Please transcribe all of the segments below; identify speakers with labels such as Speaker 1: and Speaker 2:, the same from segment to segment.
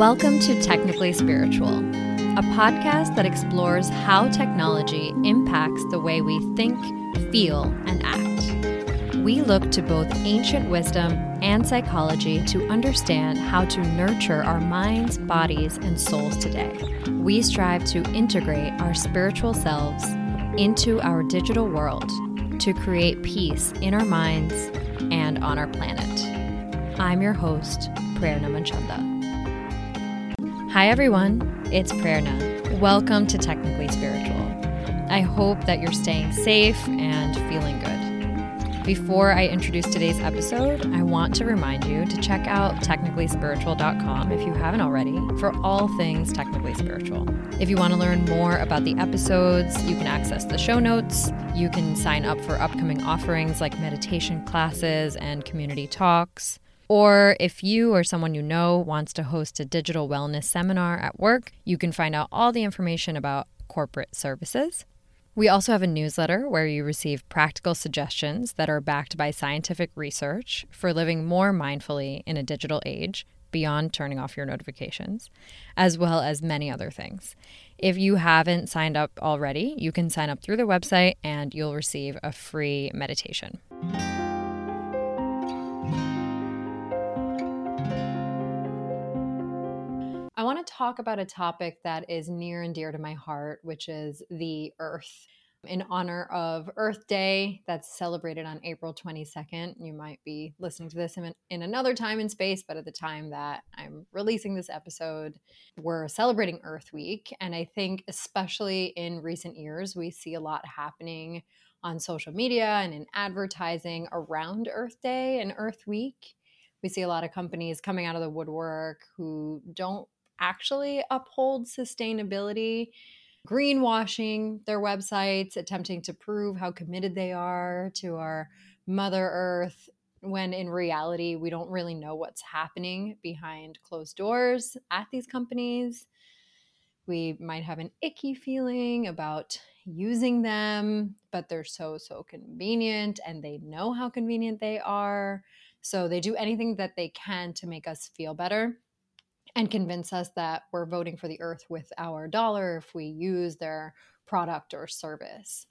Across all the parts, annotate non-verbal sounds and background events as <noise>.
Speaker 1: Welcome to Technically Spiritual, a podcast that explores how technology impacts the way we think, feel, and act. We look to both ancient wisdom and psychology to understand how to nurture our minds, bodies, and souls today. We strive to integrate our spiritual selves into our digital world to create peace in our minds and on our planet. I'm your host, Prerna Manchanda. Hi, everyone. It's Prerna. Welcome to Technically Spiritual. I hope that you're staying safe and feeling good. Before I introduce today's episode, I want to remind you to check out technicallyspiritual.com if you haven't already for all things technically spiritual. If you want to learn more about the episodes, you can access the show notes. You can sign up for upcoming offerings like meditation classes and community talks. Or if you or someone you know wants to host a digital wellness seminar at work, you can find out all the information about corporate services. We also have a newsletter where you receive practical suggestions that are backed by scientific research for living more mindfully in a digital age beyond turning off your notifications, as well as many other things. If you haven't signed up already, you can sign up through the website and you'll receive a free meditation. To talk about a topic that is near and dear to my heart, which is the earth. In honor of Earth Day, that's celebrated on April 22nd. You might be listening to this in, in another time and space, but at the time that I'm releasing this episode, we're celebrating Earth Week. And I think, especially in recent years, we see a lot happening on social media and in advertising around Earth Day and Earth Week. We see a lot of companies coming out of the woodwork who don't actually uphold sustainability, greenwashing their websites, attempting to prove how committed they are to our Mother Earth, when in reality, we don't really know what's happening behind closed doors at these companies. We might have an icky feeling about using them, but they're so, so convenient and they know how convenient they are. So they do anything that they can to make us feel better and convince us that we're voting for the earth with our dollar if we use their product or service.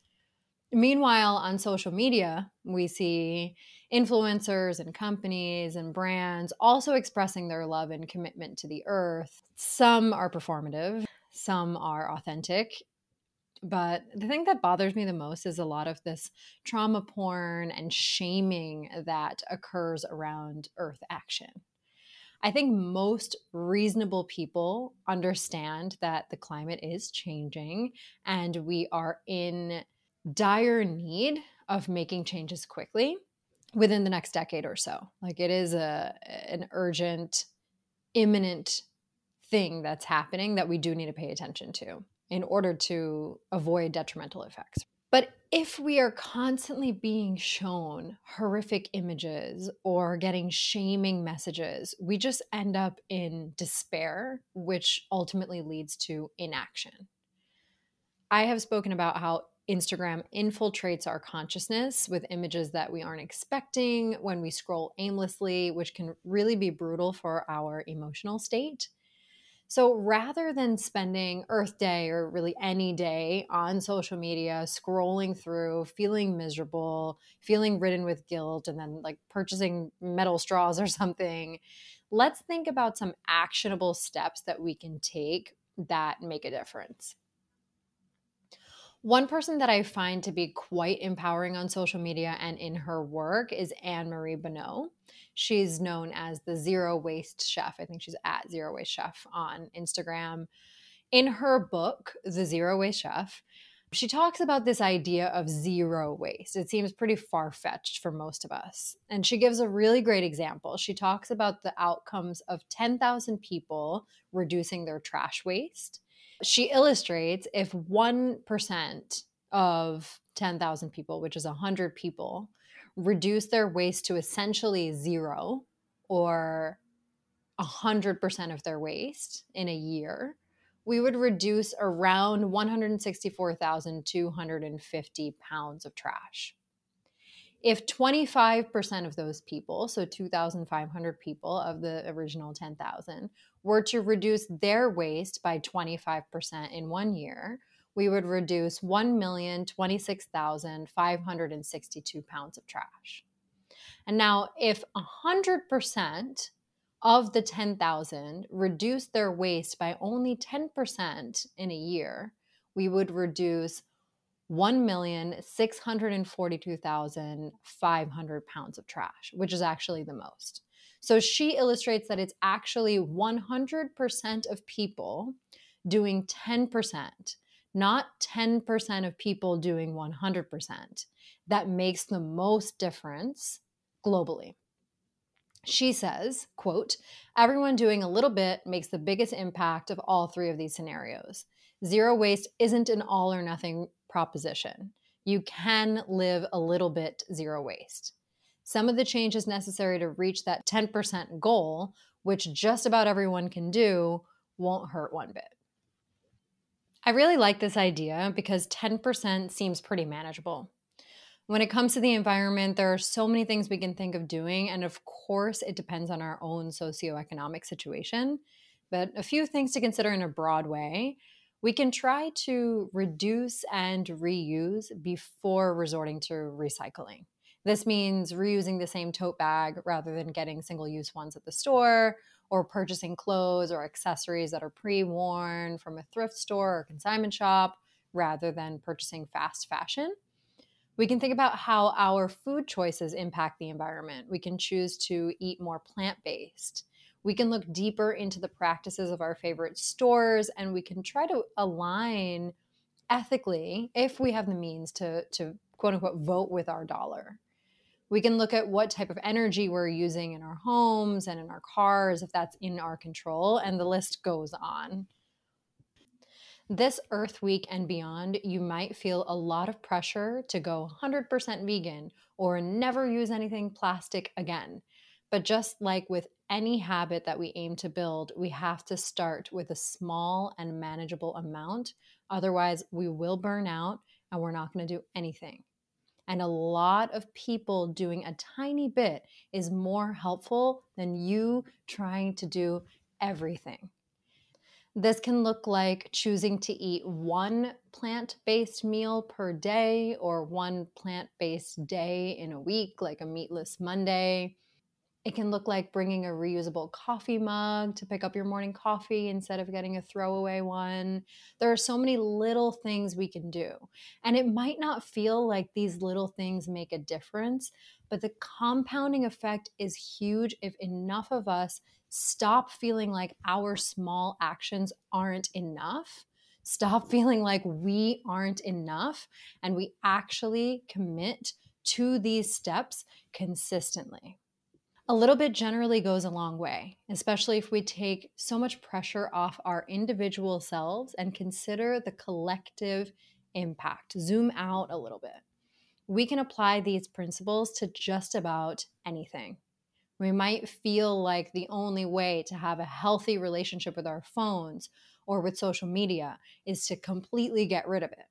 Speaker 1: Meanwhile, on social media, we see influencers and companies and brands also expressing their love and commitment to the earth. Some are performative, some are authentic. But the thing that bothers me the most is a lot of this trauma porn and shaming that occurs around earth action. I think most reasonable people understand that the climate is changing and we are in dire need of making changes quickly within the next decade or so. Like it is a an urgent imminent thing that's happening that we do need to pay attention to in order to avoid detrimental effects. But if we are constantly being shown horrific images or getting shaming messages, we just end up in despair, which ultimately leads to inaction. I have spoken about how Instagram infiltrates our consciousness with images that we aren't expecting when we scroll aimlessly, which can really be brutal for our emotional state. So rather than spending Earth Day or really any day on social media, scrolling through, feeling miserable, feeling ridden with guilt, and then like purchasing metal straws or <laughs> something, let's think about some actionable steps that we can take that make a difference. One person that I find to be quite empowering on social media and in her work is Anne Marie Bonneau. She's known as the Zero Waste Chef. I think she's at Zero Waste Chef on Instagram. In her book, The Zero Waste Chef, she talks about this idea of zero waste. It seems pretty far fetched for most of us. And she gives a really great example. She talks about the outcomes of 10,000 people reducing their trash waste she illustrates if 1% of 10,000 people, which is 100 people, reduce their waste to essentially zero or 100% of their waste in a year, we would reduce around 164,250 pounds of trash. If 25% of those people, so 2,500 people of the original 10,000, were to reduce their waste by 25% in one year, we would reduce 1,026,562 pounds of trash. And now, if 100% of the 10,000 reduce their waste by only 10% in a year, we would reduce 1,642,500 pounds of trash, which is actually the most. So she illustrates that it's actually 100% of people doing 10%, not 10% of people doing 100%, that makes the most difference globally. She says, quote, everyone doing a little bit makes the biggest impact of all three of these scenarios. Zero waste isn't an all or nothing proposition. You can live a little bit zero waste. Some of the changes necessary to reach that 10% goal, which just about everyone can do, won't hurt one bit. I really like this idea because 10% seems pretty manageable. When it comes to the environment, there are so many things we can think of doing. And of course, it depends on our own socioeconomic situation. But a few things to consider in a broad way we can try to reduce and reuse before resorting to recycling. This means reusing the same tote bag rather than getting single use ones at the store, or purchasing clothes or accessories that are pre worn from a thrift store or consignment shop rather than purchasing fast fashion. We can think about how our food choices impact the environment. We can choose to eat more plant based we can look deeper into the practices of our favorite stores and we can try to align ethically if we have the means to, to quote unquote vote with our dollar. We can look at what type of energy we're using in our homes and in our cars, if that's in our control, and the list goes on. This Earth Week and beyond, you might feel a lot of pressure to go 100% vegan or never use anything plastic again. But just like with any habit that we aim to build, we have to start with a small and manageable amount. Otherwise, we will burn out and we're not going to do anything. And a lot of people doing a tiny bit is more helpful than you trying to do everything. This can look like choosing to eat one plant based meal per day or one plant based day in a week, like a meatless Monday it can look like bringing a reusable coffee mug to pick up your morning coffee instead of getting a throwaway one. There are so many little things we can do. And it might not feel like these little things make a difference, but the compounding effect is huge if enough of us stop feeling like our small actions aren't enough. Stop feeling like we aren't enough, and we actually commit to these steps consistently a little bit generally goes a long way, especially if we take so much pressure off our individual selves and consider the collective impact. Zoom out a little bit. We can apply these principles to just about anything. We might feel like the only way to have a healthy relationship with our phones or with social media is to completely get rid of it.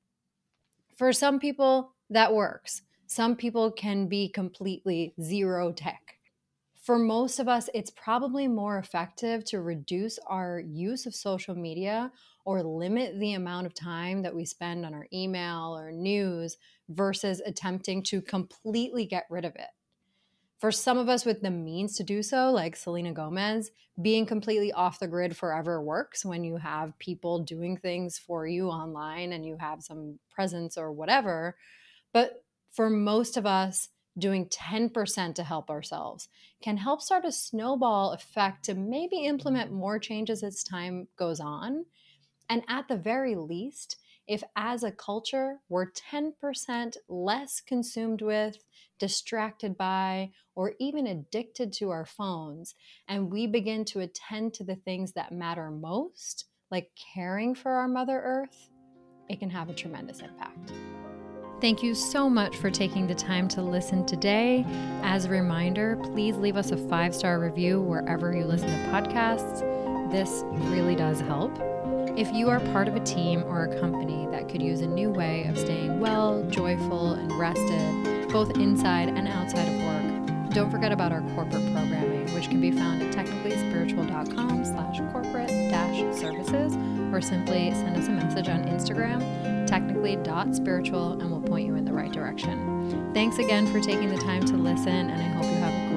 Speaker 1: For some people, that works. Some people can be completely zero tech for most of us, it's probably more effective to reduce our use of social media or limit the amount of time that we spend on our email or news versus attempting to completely get rid of it. For some of us with the means to do so, like Selena Gomez, being completely off the grid forever works when you have people doing things for you online and you have some presence or whatever. But for most of us, doing 10% to help ourselves can help start a snowball effect to maybe implement more changes as time goes on. And at the very least, if as a culture we're 10% less consumed with, distracted by, or even addicted to our phones, and we begin to attend to the things that matter most, like caring for our Mother Earth, it can have a tremendous impact. Thank you so much for taking the time to listen today. As a reminder, please leave us a five star review wherever you listen to podcasts. This really does help. If you are part of a team or a company that could use a new way of staying well, joyful, and rested, both inside and outside of work. Don't forget about our corporate programming, which can be found at technicallyspiritual.com slash corporate dash services, or simply send us a message on Instagram, technically.spiritual, and we'll point you in the right direction. Thanks again for taking the time to listen, and I hope you have a